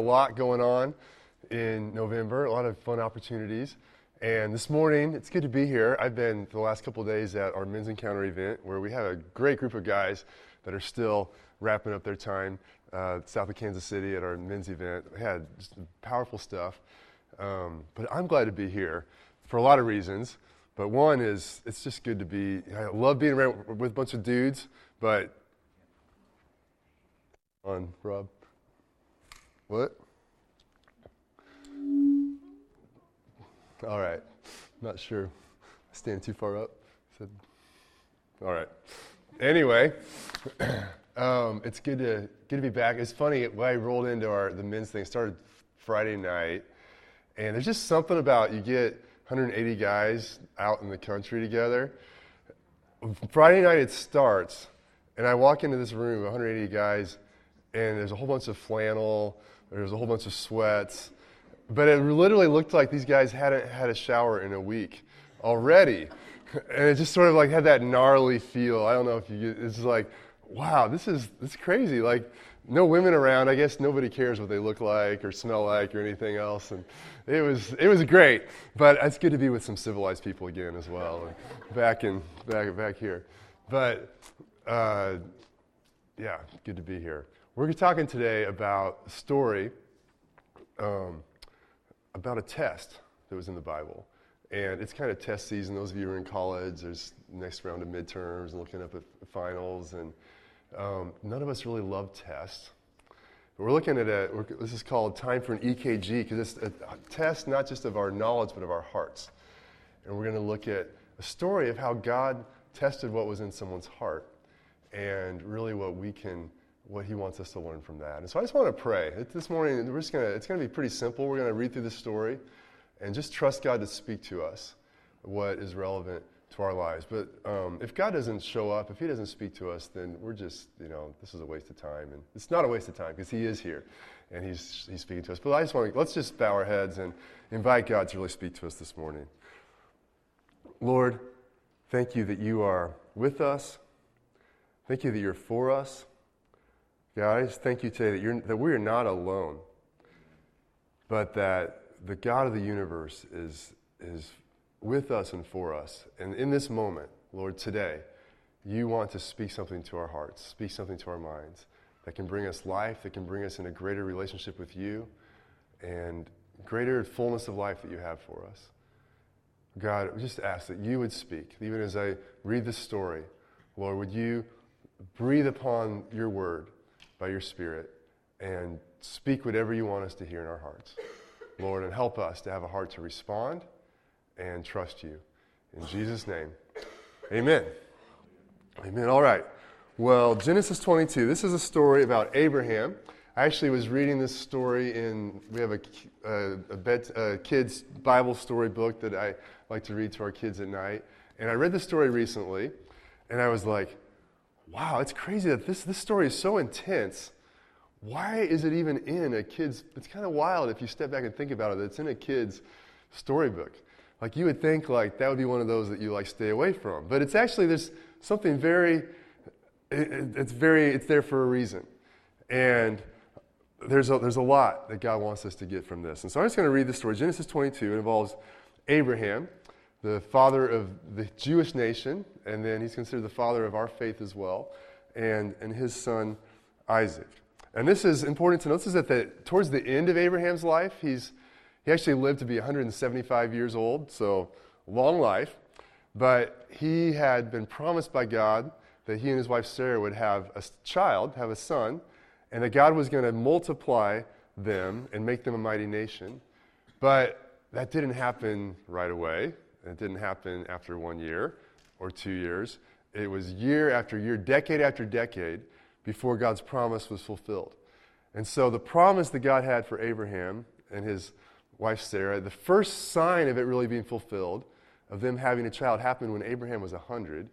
lot going on in November, a lot of fun opportunities. And this morning, it's good to be here. I've been the last couple days at our men's encounter event where we have a great group of guys that are still wrapping up their time uh, south of Kansas City at our men's event. We had just powerful stuff. Um, but I'm glad to be here for a lot of reasons. But one is it's just good to be. I love being around with a bunch of dudes, but on Rob. What? All right. Not sure. Stand too far up. Said. All right. Anyway, um, it's good to good to be back. It's funny I rolled into our the men's thing. Started Friday night, and there's just something about you get 180 guys out in the country together. Friday night it starts, and I walk into this room, 180 guys, and there's a whole bunch of flannel, there's a whole bunch of sweats, but it literally looked like these guys hadn't had a shower in a week already. And it just sort of like had that gnarly feel. I don't know if you get, it's like, wow, this is, this is crazy. Like, no women around. I guess nobody cares what they look like or smell like or anything else. And it was it was great. But it's good to be with some civilized people again as well, back in back back here. But uh, yeah, good to be here. We're talking today about a story um, about a test that was in the Bible. And it's kind of test season. Those of you who are in college, there's next round of midterms looking up at finals. And um, none of us really love tests. But we're looking at a, this is called Time for an EKG, because it's a test not just of our knowledge, but of our hearts. And we're going to look at a story of how God tested what was in someone's heart and really what we can what he wants us to learn from that. And so I just want to pray. This morning we're just to it's going to be pretty simple. We're going to read through the story and just trust God to speak to us what is relevant to our lives. But um, if God doesn't show up, if He doesn't speak to us, then we're just, you know, this is a waste of time. And it's not a waste of time because He is here and He's, he's speaking to us. But I just want to, let's just bow our heads and invite God to really speak to us this morning. Lord, thank you that you are with us. Thank you that you're for us. Just thank you today that, that we are not alone, but that the God of the universe is, is with us and for us. And in this moment, Lord, today, you want to speak something to our hearts, speak something to our minds that can bring us life, that can bring us in a greater relationship with you and greater fullness of life that you have for us. God, we just ask that you would speak, even as I read this story. Lord, would you breathe upon your word by your Spirit and speak whatever you want us to hear in our hearts. Lord, and help us to have a heart to respond and trust you. In Jesus' name, amen. Amen. All right. Well, Genesis 22, this is a story about Abraham. I actually was reading this story in, we have a, a, a, bed, a kid's Bible story book that I like to read to our kids at night. And I read the story recently, and I was like, wow, it's crazy that this, this story is so intense. Why is it even in a kid's? It's kind of wild if you step back and think about it. that It's in a kid's storybook. Like you would think like that would be one of those that you like stay away from. But it's actually there's something very it, it's very it's there for a reason. And there's a, there's a lot that God wants us to get from this. And so I'm just going to read the story. Genesis 22 it involves Abraham, the father of the Jewish nation, and then he's considered the father of our faith as well, and, and his son Isaac. And this is important to note. This is that the, towards the end of Abraham's life, he's he actually lived to be 175 years old, so long life. But he had been promised by God that he and his wife Sarah would have a child, have a son, and that God was going to multiply them and make them a mighty nation. But that didn't happen right away. It didn't happen after one year or two years. It was year after year, decade after decade, before God's promise was fulfilled. And so the promise that God had for Abraham and his wife Sarah, the first sign of it really being fulfilled, of them having a child, happened when Abraham was 100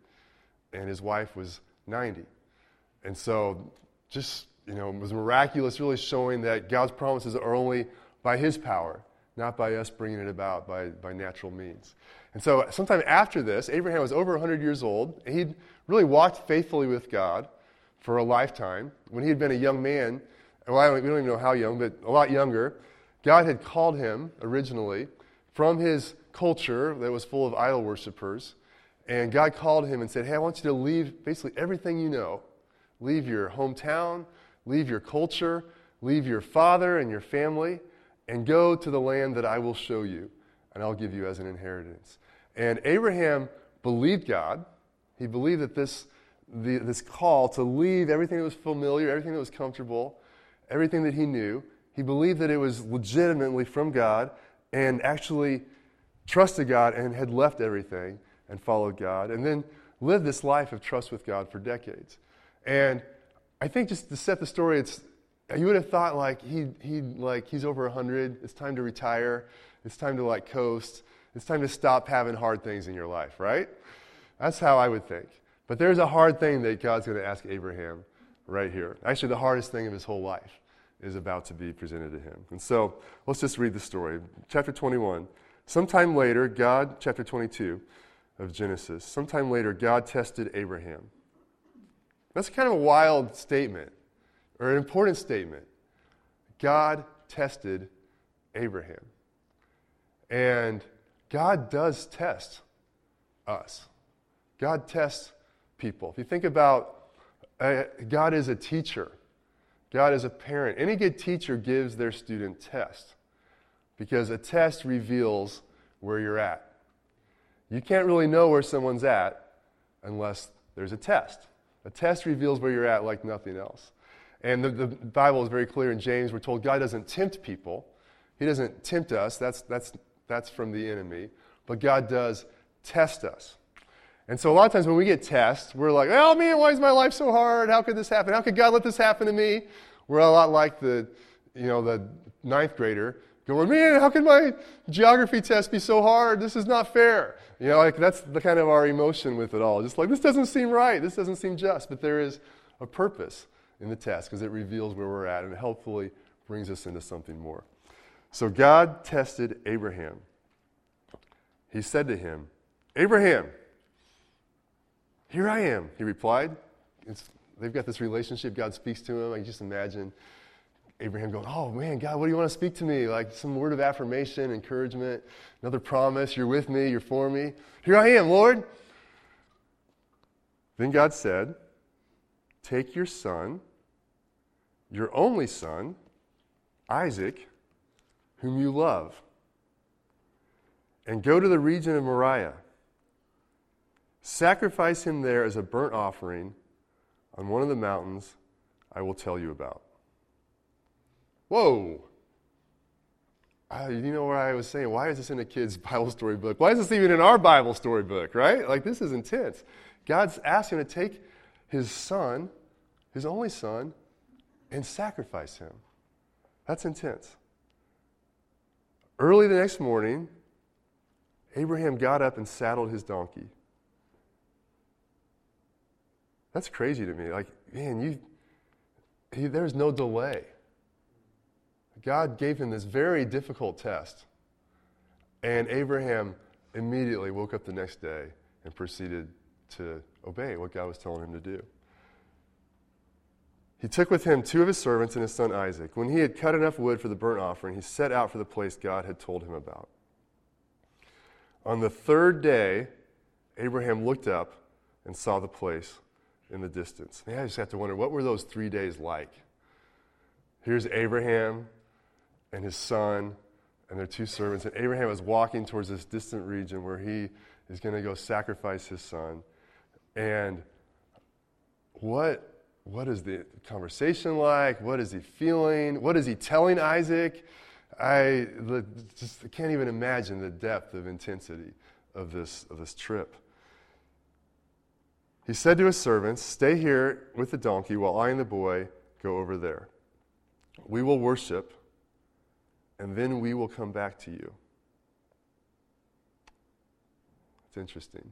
and his wife was 90. And so, just, you know, it was miraculous, really showing that God's promises are only by his power, not by us bringing it about by, by natural means. And so, sometime after this, Abraham was over 100 years old, and he'd really walked faithfully with God for a lifetime. When he had been a young man, well, we don't even know how young, but a lot younger, God had called him originally from his culture that was full of idol worshippers. And God called him and said, Hey, I want you to leave basically everything you know. Leave your hometown, leave your culture, leave your father and your family, and go to the land that I will show you, and I'll give you as an inheritance. And Abraham believed God. He believed that this, the, this call to leave everything that was familiar, everything that was comfortable, everything that he knew, he believed that it was legitimately from God and actually trusted God and had left everything and followed God and then lived this life of trust with God for decades. And I think just to set the story, it's you would have thought like he he like he's over 100, it's time to retire, it's time to like coast, it's time to stop having hard things in your life, right? That's how I would think. But there's a hard thing that God's going to ask Abraham right here. Actually, the hardest thing of his whole life is about to be presented to him. And so let's just read the story. Chapter 21. Sometime later, God, chapter 22 of Genesis, sometime later, God tested Abraham. That's kind of a wild statement, or an important statement. God tested Abraham. And God does test us. God tests people. If you think about uh, God is a teacher, God is a parent. Any good teacher gives their student tests because a test reveals where you're at. You can't really know where someone's at unless there's a test. A test reveals where you're at like nothing else. And the, the Bible is very clear in James. We're told God doesn't tempt people, He doesn't tempt us. That's, that's, that's from the enemy. But God does test us. And so a lot of times when we get tests, we're like, oh man, why is my life so hard? How could this happen? How could God let this happen to me? We're a lot like the, you know, the ninth grader going, man, how can my geography test be so hard? This is not fair. You know, like that's the kind of our emotion with it all. Just like, this doesn't seem right. This doesn't seem just. But there is a purpose in the test because it reveals where we're at and helpfully brings us into something more. So God tested Abraham. He said to him, Abraham, here I am, he replied. It's, they've got this relationship. God speaks to him. I just imagine Abraham going, Oh man, God, what do you want to speak to me? Like some word of affirmation, encouragement, another promise. You're with me, you're for me. Here I am, Lord. Then God said, Take your son, your only son, Isaac, whom you love, and go to the region of Moriah Sacrifice him there as a burnt offering on one of the mountains I will tell you about. Whoa! Uh, you know what I was saying? Why is this in a kid's Bible story book? Why is this even in our Bible story book, right? Like, this is intense. God's asking to take his son, his only son, and sacrifice him. That's intense. Early the next morning, Abraham got up and saddled his donkey. That's crazy to me. Like, man, you, he, there's no delay. God gave him this very difficult test. And Abraham immediately woke up the next day and proceeded to obey what God was telling him to do. He took with him two of his servants and his son Isaac. When he had cut enough wood for the burnt offering, he set out for the place God had told him about. On the third day, Abraham looked up and saw the place in the distance. I just have to wonder what were those three days like? Here's Abraham and his son and their two servants. And Abraham is walking towards this distant region where he is going to go sacrifice his son. And what, what is the conversation like? What is he feeling? What is he telling Isaac? I just can't even imagine the depth of intensity of this, of this trip. He said to his servants, Stay here with the donkey while I and the boy go over there. We will worship, and then we will come back to you. It's interesting.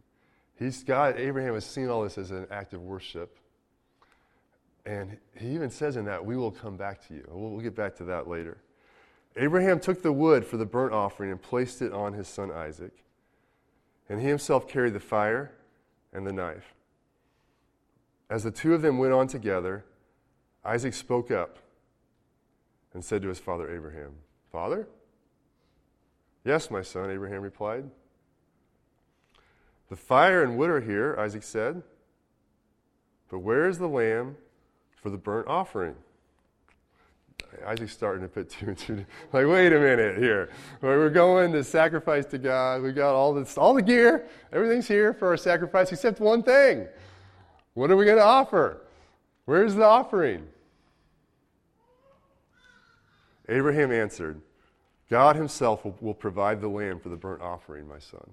He's God, Abraham has seen all this as an act of worship. And he even says in that, We will come back to you. We'll, we'll get back to that later. Abraham took the wood for the burnt offering and placed it on his son Isaac. And he himself carried the fire and the knife. As the two of them went on together, Isaac spoke up and said to his father Abraham, Father? Yes, my son, Abraham replied. The fire and wood are here, Isaac said. But where is the lamb for the burnt offering? Isaac's starting to put two and two. Like, wait a minute here. We're going to sacrifice to God. We got all this, all the gear. Everything's here for our sacrifice except one thing. What are we going to offer? Where's the offering? Abraham answered, God himself will, will provide the lamb for the burnt offering, my son.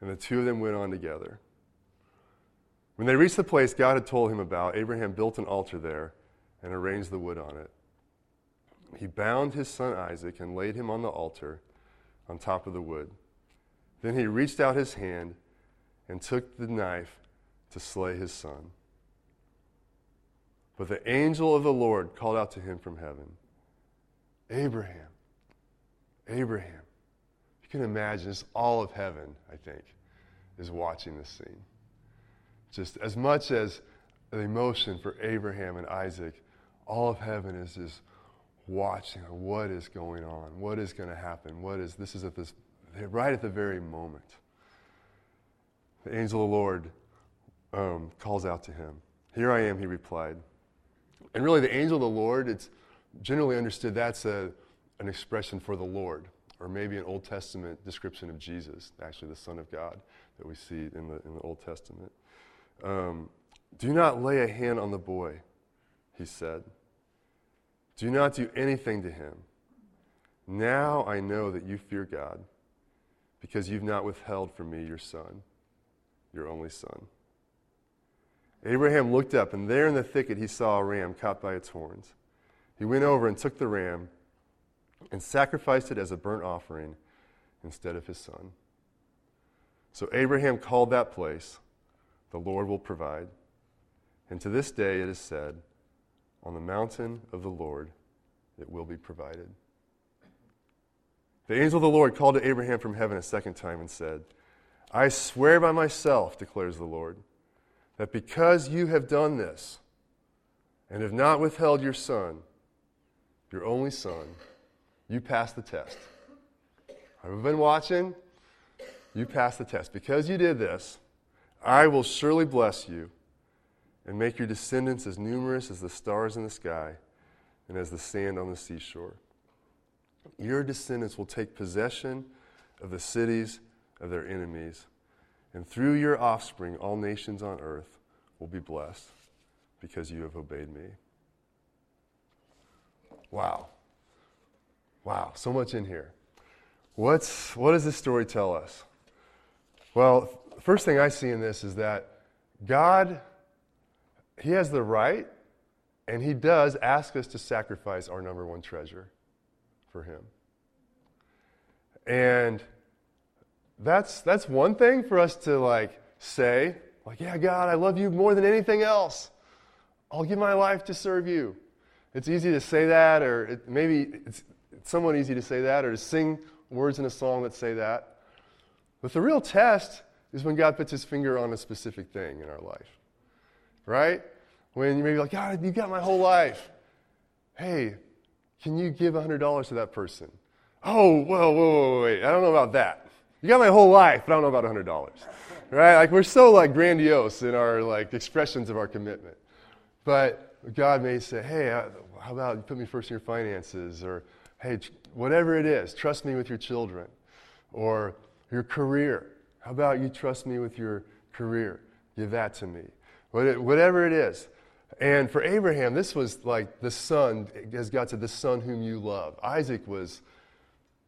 And the two of them went on together. When they reached the place God had told him about, Abraham built an altar there and arranged the wood on it. He bound his son Isaac and laid him on the altar on top of the wood. Then he reached out his hand and took the knife to slay his son. But the angel of the Lord called out to him from heaven Abraham, Abraham. You can imagine, just all of heaven, I think, is watching this scene. Just as much as the emotion for Abraham and Isaac, all of heaven is just watching what is going on, what is going to happen, what is this is at this right at the very moment. The angel of the Lord um, calls out to him. Here I am, he replied. And really, the angel of the Lord, it's generally understood that's a, an expression for the Lord, or maybe an Old Testament description of Jesus, actually the Son of God that we see in the, in the Old Testament. Um, do not lay a hand on the boy, he said. Do not do anything to him. Now I know that you fear God, because you've not withheld from me your son, your only son. Abraham looked up, and there in the thicket he saw a ram caught by its horns. He went over and took the ram and sacrificed it as a burnt offering instead of his son. So Abraham called that place, The Lord will provide. And to this day it is said, on the mountain of the Lord it will be provided. The angel of the Lord called to Abraham from heaven a second time and said, I swear by myself, declares the Lord, that because you have done this and have not withheld your son, your only son, you passed the test. I've been watching. You passed the test. Because you did this, I will surely bless you and make your descendants as numerous as the stars in the sky and as the sand on the seashore. Your descendants will take possession of the cities of their enemies, and through your offspring, all nations on earth will be blessed because you have obeyed me. Wow. Wow, so much in here. What's, what does this story tell us? Well, first thing I see in this is that God he has the right, and He does ask us to sacrifice our number one treasure for Him. And that's, that's one thing for us to like say, like, yeah, God, I love you more than anything else. I'll give my life to serve you. It's easy to say that, or it, maybe it's, it's somewhat easy to say that, or to sing words in a song that say that. But the real test is when God puts his finger on a specific thing in our life right? When you may be like, God, you got my whole life. Hey, can you give $100 to that person? Oh, whoa, whoa, whoa, wait. I don't know about that. You got my whole life, but I don't know about $100. Right? Like we're so like grandiose in our like expressions of our commitment. But God may say, hey, uh, how about you put me first in your finances? Or, hey, whatever it is, trust me with your children. Or your career. How about you trust me with your career? Give that to me whatever it is. And for Abraham, this was like the son, as God said, the son whom you love. Isaac was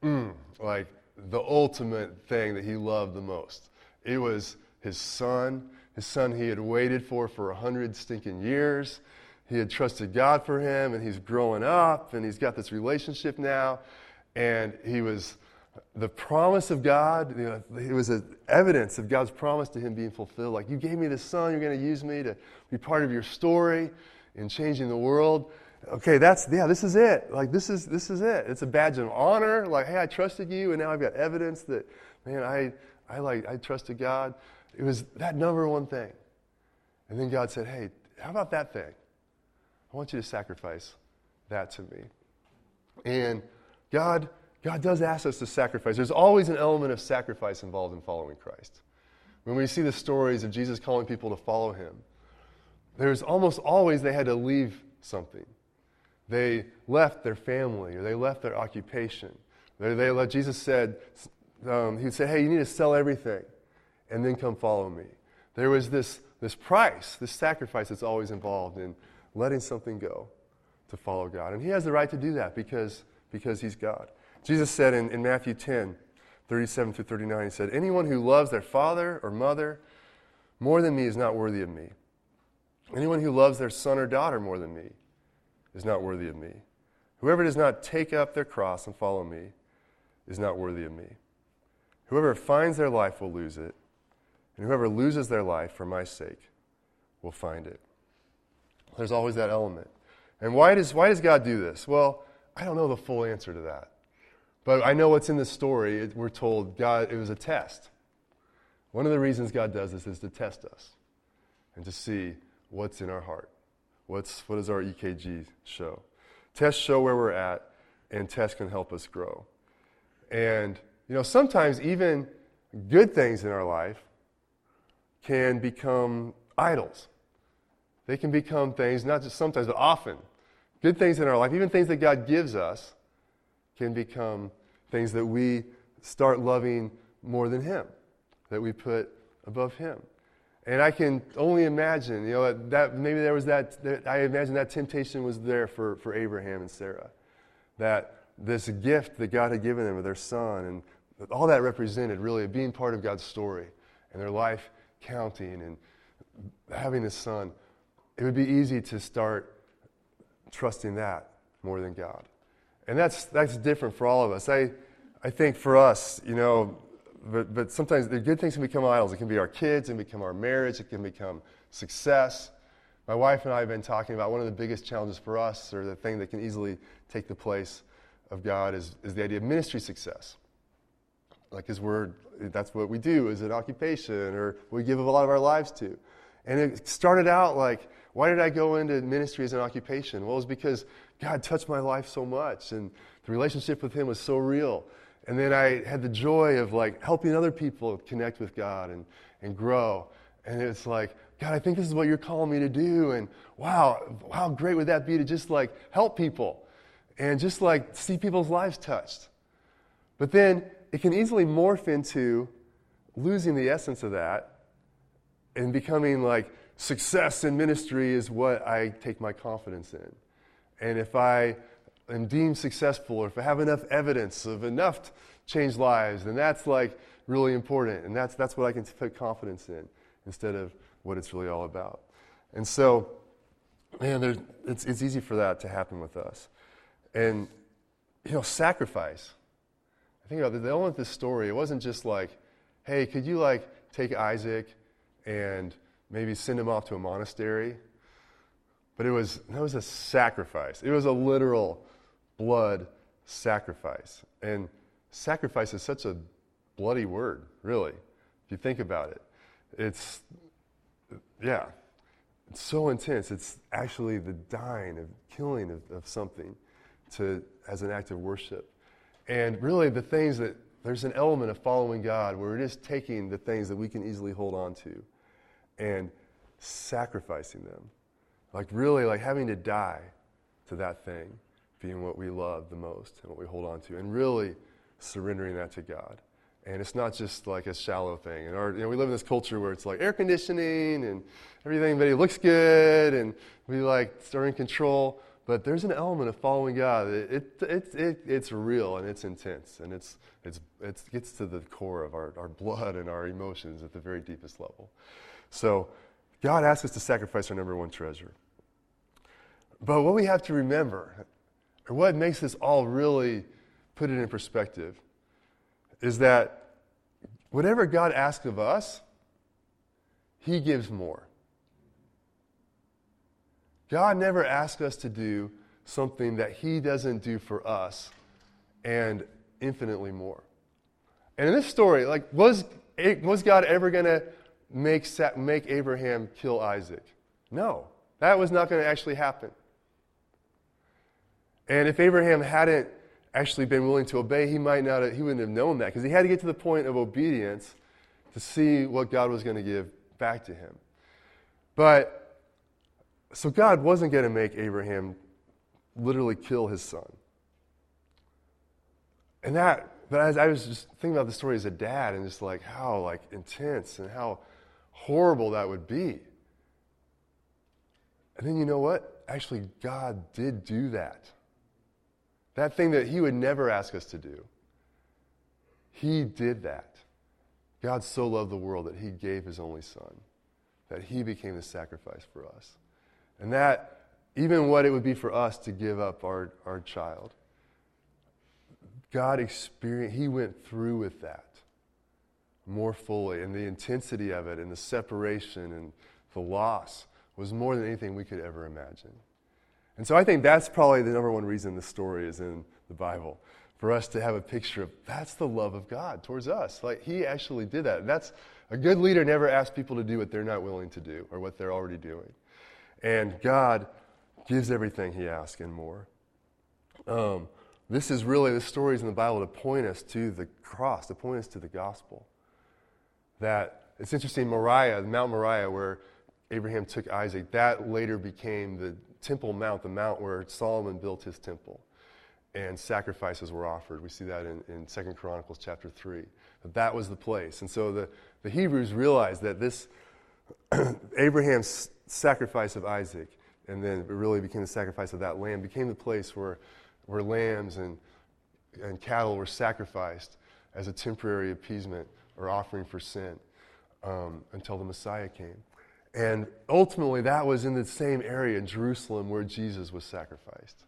mm, like the ultimate thing that he loved the most. It was his son, his son he had waited for for a hundred stinking years. He had trusted God for him, and he's growing up, and he's got this relationship now. And he was the promise of God, you know, it was evidence of God's promise to him being fulfilled. Like, you gave me the son, you're going to use me to be part of your story in changing the world. Okay, that's, yeah, this is it. Like, this is, this is it. It's a badge of honor. Like, hey, I trusted you, and now I've got evidence that, man, I, I, like, I trusted God. It was that number one thing. And then God said, hey, how about that thing? I want you to sacrifice that to me. And God, God does ask us to sacrifice. There's always an element of sacrifice involved in following Christ. When we see the stories of Jesus calling people to follow him, there's almost always they had to leave something. They left their family or they left their occupation. They, they Jesus said, um, he say, hey, you need to sell everything and then come follow me. There was this, this price, this sacrifice that's always involved in letting something go to follow God. And he has the right to do that because, because he's God. Jesus said in, in Matthew 10, 37 through 39, he said, Anyone who loves their father or mother more than me is not worthy of me. Anyone who loves their son or daughter more than me is not worthy of me. Whoever does not take up their cross and follow me is not worthy of me. Whoever finds their life will lose it, and whoever loses their life for my sake will find it. There's always that element. And why does, why does God do this? Well, I don't know the full answer to that. But I know what's in the story. We're told God, it was a test. One of the reasons God does this is to test us and to see what's in our heart. What's, what does our EKG show? Tests show where we're at, and tests can help us grow. And, you know, sometimes even good things in our life can become idols. They can become things, not just sometimes, but often. Good things in our life, even things that God gives us, can become things that we start loving more than Him, that we put above Him. And I can only imagine, you know, that maybe there was that, that, I imagine that temptation was there for, for Abraham and Sarah. That this gift that God had given them of their son, and all that represented really being part of God's story and their life counting and having a son, it would be easy to start trusting that more than God. And that's, that's different for all of us. I, I think for us, you know, but, but sometimes the good things can become idols. It can be our kids, it can become our marriage, it can become success. My wife and I have been talking about one of the biggest challenges for us, or the thing that can easily take the place of God, is, is the idea of ministry success. Like His Word, that's what we do as an occupation, or we give a lot of our lives to. And it started out like, why did I go into ministry as an occupation? Well, it was because God touched my life so much, and the relationship with Him was so real. And then I had the joy of like helping other people connect with God and, and grow. And it's like, God, I think this is what you're calling me to do. And wow, how great would that be to just like help people and just like see people's lives touched. But then it can easily morph into losing the essence of that and becoming like success in ministry is what I take my confidence in. And if I am deemed successful, or if I have enough evidence of enough to change lives, then that's like really important. And that's, that's what I can put confidence in instead of what it's really all about. And so, man, it's, it's easy for that to happen with us. And, you know, sacrifice. I think about the element of this story, it wasn't just like, hey, could you like take Isaac and maybe send him off to a monastery? But it was, that was a sacrifice. It was a literal blood sacrifice. And sacrifice is such a bloody word, really, if you think about it. It's, yeah, it's so intense. It's actually the dying, of killing of, of something to, as an act of worship. And really, the things that there's an element of following God where it is taking the things that we can easily hold on to and sacrificing them. Like, really, like having to die to that thing being what we love the most and what we hold on to, and really surrendering that to God. And it's not just like a shallow thing. And our, you know, we live in this culture where it's like air conditioning and everything, but it looks good, and we like are in control. But there's an element of following God. It, it, it, it, it's real and it's intense, and it's, it's, it gets to the core of our, our blood and our emotions at the very deepest level. So God asks us to sacrifice our number one treasure. But what we have to remember, or what makes this all really put it in perspective, is that whatever God asks of us, He gives more. God never asks us to do something that He doesn't do for us and infinitely more. And in this story, like, was, was God ever going to make, make Abraham kill Isaac? No, that was not going to actually happen. And if Abraham hadn't actually been willing to obey, he might not have, he wouldn't have known that because he had to get to the point of obedience to see what God was going to give back to him. But so God wasn't going to make Abraham literally kill his son. And that, but as I was just thinking about the story as a dad and just like how like intense and how horrible that would be. And then you know what? Actually, God did do that. That thing that He would never ask us to do. He did that. God so loved the world that He gave His only Son, that He became the sacrifice for us. And that, even what it would be for us to give up our, our child, God experienced, He went through with that more fully. And the intensity of it, and the separation, and the loss was more than anything we could ever imagine. And so I think that's probably the number one reason the story is in the Bible. For us to have a picture of that's the love of God towards us. Like He actually did that. And that's a good leader never asks people to do what they're not willing to do or what they're already doing. And God gives everything He asks and more. Um, this is really the stories in the Bible to point us to the cross, to point us to the gospel. That it's interesting, Moriah, Mount Moriah, where Abraham took Isaac, that later became the Temple Mount, the mount where Solomon built his temple and sacrifices were offered. We see that in, in 2 Chronicles chapter 3. That that was the place. And so the, the Hebrews realized that this Abraham's sacrifice of Isaac, and then it really became the sacrifice of that lamb, became the place where, where lambs and, and cattle were sacrificed as a temporary appeasement or offering for sin um, until the Messiah came. And ultimately, that was in the same area in Jerusalem where Jesus was sacrificed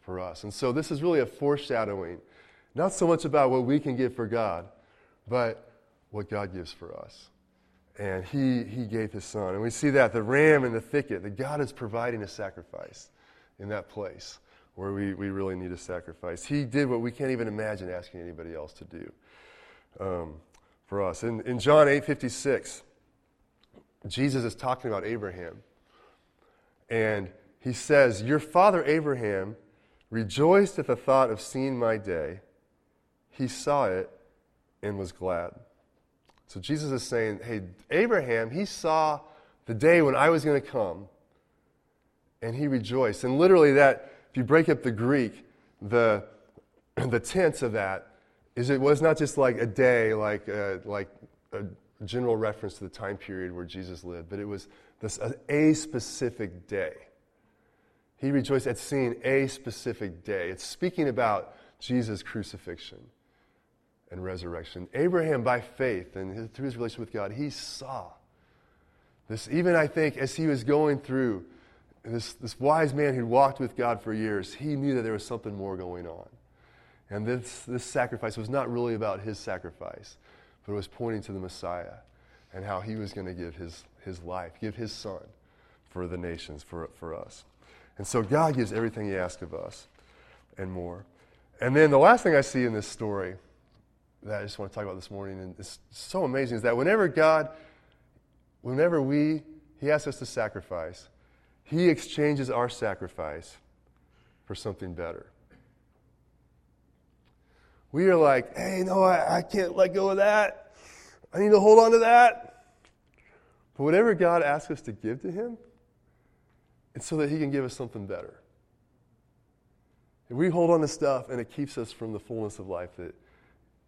for us. And so, this is really a foreshadowing, not so much about what we can give for God, but what God gives for us. And He, he gave His Son. And we see that the ram in the thicket, that God is providing a sacrifice in that place where we, we really need a sacrifice. He did what we can't even imagine asking anybody else to do um, for us. In, in John 8 56, Jesus is talking about Abraham. And he says, Your father Abraham rejoiced at the thought of seeing my day. He saw it and was glad. So Jesus is saying, Hey, Abraham, he saw the day when I was going to come, and he rejoiced. And literally, that, if you break up the Greek, the, the tense of that is it was not just like a day, like, uh, like a general reference to the time period where Jesus lived, but it was this, a specific day. He rejoiced at seeing a specific day. It's speaking about Jesus' crucifixion and resurrection. Abraham, by faith and his, through his relationship with God, he saw this. Even I think as he was going through, this, this wise man who walked with God for years, he knew that there was something more going on. And this, this sacrifice was not really about his sacrifice, but it was pointing to the Messiah and how he was going to give his, his life, give his son for the nations, for, for us. And so God gives everything he asks of us and more. And then the last thing I see in this story that I just want to talk about this morning, and it's so amazing, is that whenever God, whenever we, he asks us to sacrifice, he exchanges our sacrifice for something better. We are like, hey, no, I, I can't let go of that. I need to hold on to that. But whatever God asks us to give to Him, it's so that He can give us something better. If we hold on to stuff and it keeps us from the fullness of life that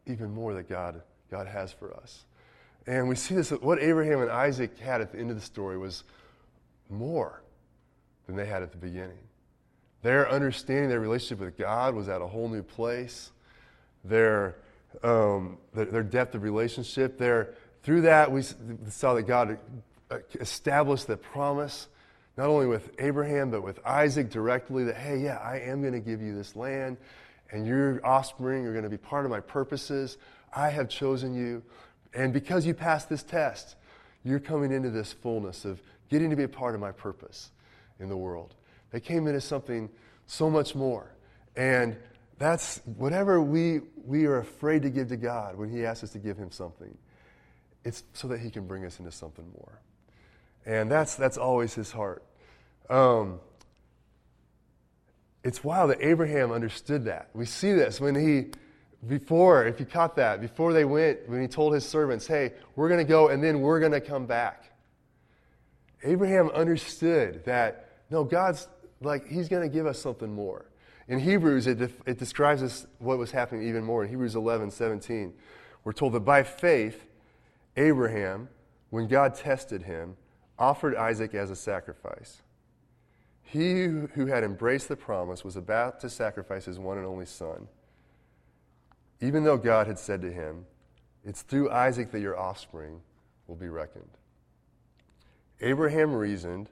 even more that God, God has for us. And we see this, what Abraham and Isaac had at the end of the story was more than they had at the beginning. Their understanding, their relationship with God was at a whole new place their, um, their, their, depth of relationship. Their, through that, we saw that God established the promise, not only with Abraham, but with Isaac directly that, hey, yeah, I am going to give you this land, and your offspring are going to be part of my purposes. I have chosen you. And because you passed this test, you're coming into this fullness of getting to be a part of my purpose in the world. They came into something so much more. And that's whatever we, we are afraid to give to God when He asks us to give Him something. It's so that He can bring us into something more. And that's, that's always His heart. Um, it's wild that Abraham understood that. We see this when he, before, if you caught that, before they went, when he told his servants, hey, we're going to go and then we're going to come back. Abraham understood that, no, God's like, he's going to give us something more. In Hebrews, it, it describes us what was happening even more. In Hebrews 11, 17, we're told that by faith, Abraham, when God tested him, offered Isaac as a sacrifice. He who had embraced the promise was about to sacrifice his one and only son. Even though God had said to him, It's through Isaac that your offspring will be reckoned. Abraham reasoned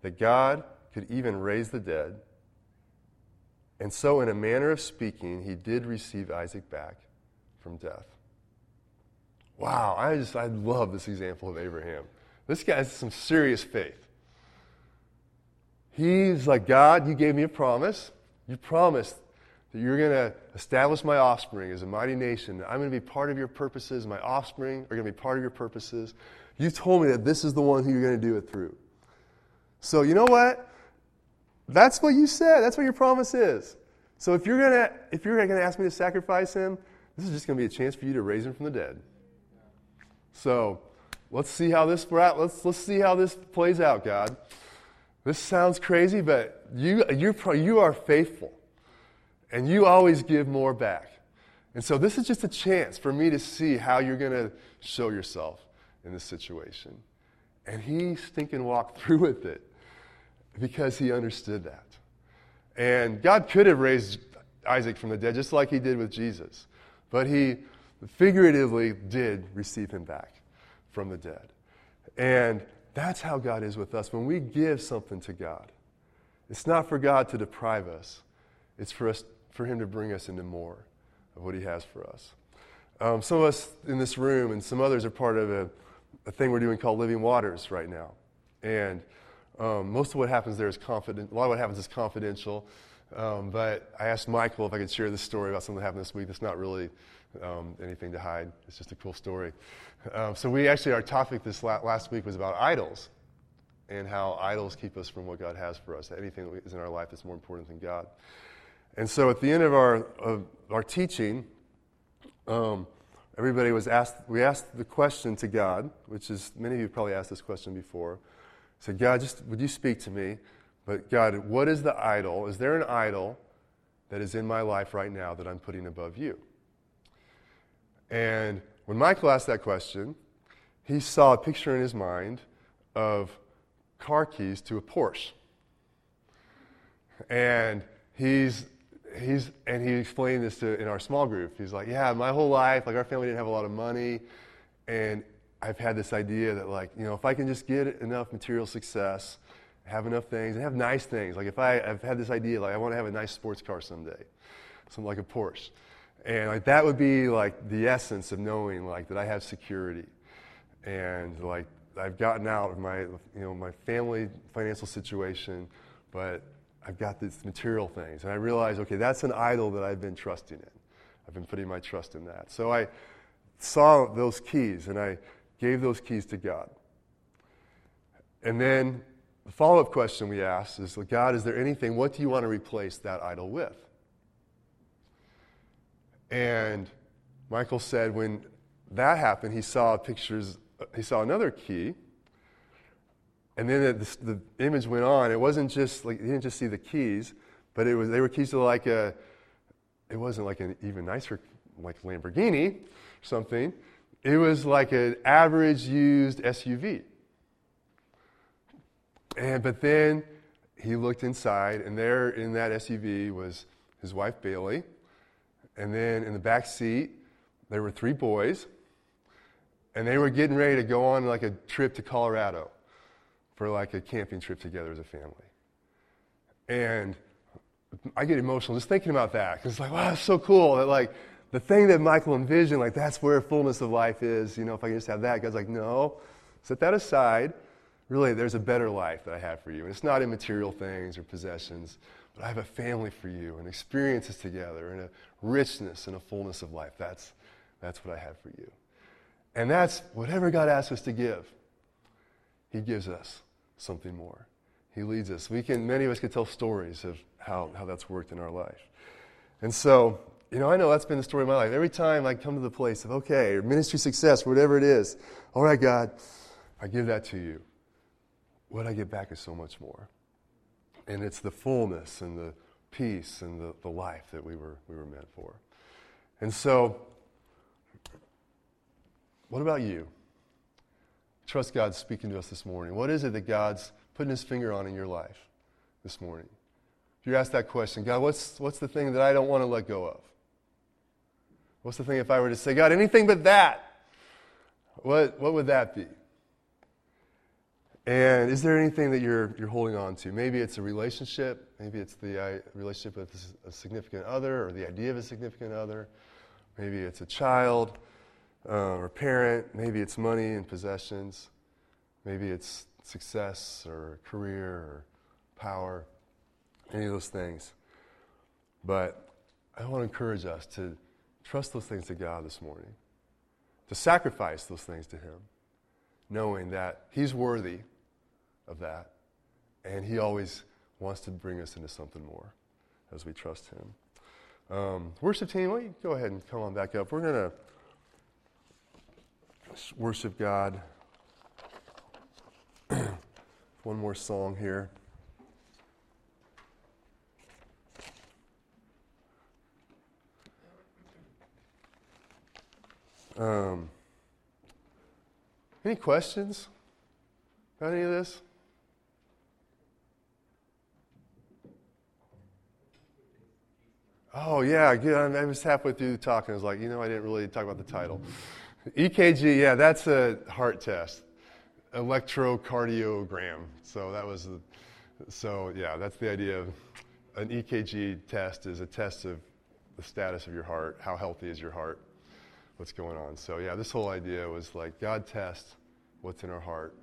that God could even raise the dead, and so, in a manner of speaking, he did receive Isaac back from death. Wow, I just I love this example of Abraham. This guy has some serious faith. He's like, God, you gave me a promise. You promised that you're going to establish my offspring as a mighty nation. I'm going to be part of your purposes. My offspring are going to be part of your purposes. You told me that this is the one who you're going to do it through. So, you know what? That's what you said. That's what your promise is. So, if you're to, if you're to ask me to sacrifice him, this is just to be a chance for you to raise him from the dead. So, let's see how this let's let's see how this plays out, God. This sounds crazy, but you, you're you are faithful. And you always give more back. And so this is just a chance for me to see how you're to show yourself in this situation. And he stinking walked through with it because he understood that. And God could have raised Isaac from the dead just like he did with Jesus. But he figuratively did receive him back from the dead. And that's how God is with us. When we give something to God, it's not for God to deprive us, it's for, us, for Him to bring us into more of what He has for us. Um, some of us in this room and some others are part of a, a thing we're doing called Living Waters right now. And um, most of what happens there is confident. A lot of what happens is confidential. Um, but I asked Michael if I could share this story about something that happened this week. That's not really um, anything to hide. It's just a cool story. Um, so we actually, our topic this la- last week was about idols and how idols keep us from what God has for us. Anything that is in our life that's more important than God. And so at the end of our, of our teaching, um, everybody was asked, we asked the question to God, which is, many of you probably asked this question before. Said, God, just would you speak to me? But God, what is the idol? Is there an idol that is in my life right now that I'm putting above you? And when Michael asked that question, he saw a picture in his mind of car keys to a Porsche. And he's he's and he explained this to in our small group. He's like, "Yeah, my whole life, like our family didn't have a lot of money, and I've had this idea that like, you know, if I can just get enough material success, have enough things, and have nice things. Like if I I've had this idea like I want to have a nice sports car someday, something like a Porsche." And like that would be like the essence of knowing like that I have security. And like I've gotten out of my you know my family financial situation, but I've got these material things. And I realize, okay, that's an idol that I've been trusting in. I've been putting my trust in that. So I saw those keys and I gave those keys to God. And then the follow up question we asked is God, is there anything, what do you want to replace that idol with? And Michael said when that happened, he saw pictures, he saw another key. And then the, the image went on. It wasn't just like, he didn't just see the keys, but it was, they were keys to like a, it wasn't like an even nicer, like Lamborghini or something. It was like an average used SUV. And, but then he looked inside, and there in that SUV was his wife Bailey and then in the back seat, there were three boys, and they were getting ready to go on like a trip to Colorado for like a camping trip together as a family. And I get emotional just thinking about that it's like, wow, it's so cool that like the thing that Michael envisioned, like that's where fullness of life is. You know, if I can just have that, God's like, no, set that aside. Really, there's a better life that I have for you. And it's not immaterial things or possessions, but I have a family for you and experiences together and a richness and a fullness of life. That's, that's what I have for you. And that's whatever God asks us to give, He gives us something more. He leads us. We can, many of us can tell stories of how, how that's worked in our life. And so, you know, I know that's been the story of my life. Every time I come to the place of, okay, ministry success, whatever it is, all right, God, I give that to you. What I get back is so much more. And it's the fullness and the peace and the, the life that we were, we were meant for. And so, what about you? Trust God speaking to us this morning. What is it that God's putting his finger on in your life this morning? If you ask that question, God, what's, what's the thing that I don't want to let go of? What's the thing if I were to say, God, anything but that? What, what would that be? And is there anything that you're, you're holding on to? Maybe it's a relationship. Maybe it's the uh, relationship with a significant other or the idea of a significant other. Maybe it's a child uh, or parent. Maybe it's money and possessions. Maybe it's success or career or power, any of those things. But I want to encourage us to trust those things to God this morning, to sacrifice those things to Him, knowing that He's worthy of that. And He always wants to bring us into something more as we trust Him. Um, worship team, why go ahead and come on back up? We're going to worship God. One more song here. Um, any questions about any of this? Oh, yeah, good. I was halfway through the talk and I was like, you know, I didn't really talk about the title. EKG, yeah, that's a heart test, electrocardiogram. So that was, a, so yeah, that's the idea of an EKG test is a test of the status of your heart, how healthy is your heart, what's going on. So yeah, this whole idea was like God tests what's in our heart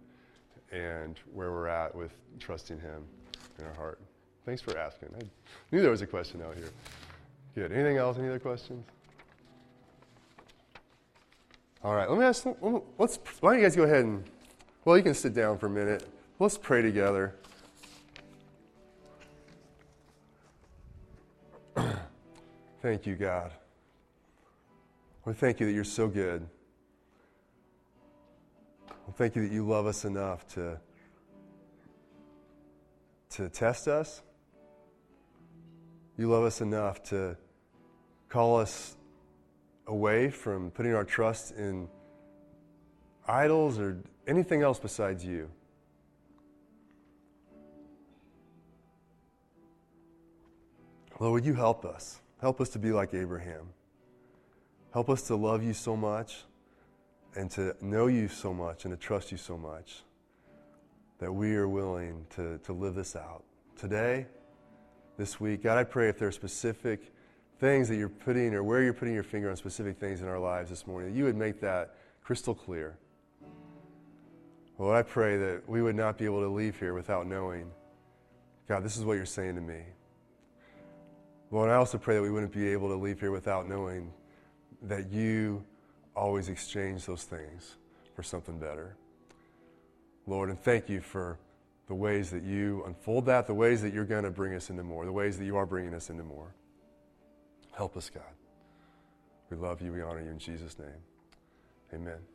and where we're at with trusting Him in our heart. Thanks for asking. I knew there was a question out here. Good. Anything else? Any other questions? All right. Let me ask. Let's. Why don't you guys go ahead and? Well, you can sit down for a minute. Let's pray together. thank you, God. We thank you that you're so good. Well, thank you that you love us enough to, to test us. You love us enough to call us away from putting our trust in idols or anything else besides you. Lord, would you help us? Help us to be like Abraham. Help us to love you so much and to know you so much and to trust you so much that we are willing to, to live this out. Today, this week, God, I pray if there are specific things that you're putting or where you're putting your finger on specific things in our lives this morning, that you would make that crystal clear. Lord, I pray that we would not be able to leave here without knowing, God, this is what you're saying to me. Lord, I also pray that we wouldn't be able to leave here without knowing that you always exchange those things for something better. Lord, and thank you for the ways that you unfold that, the ways that you're going to bring us into more, the ways that you are bringing us into more. Help us, God. We love you. We honor you in Jesus' name. Amen.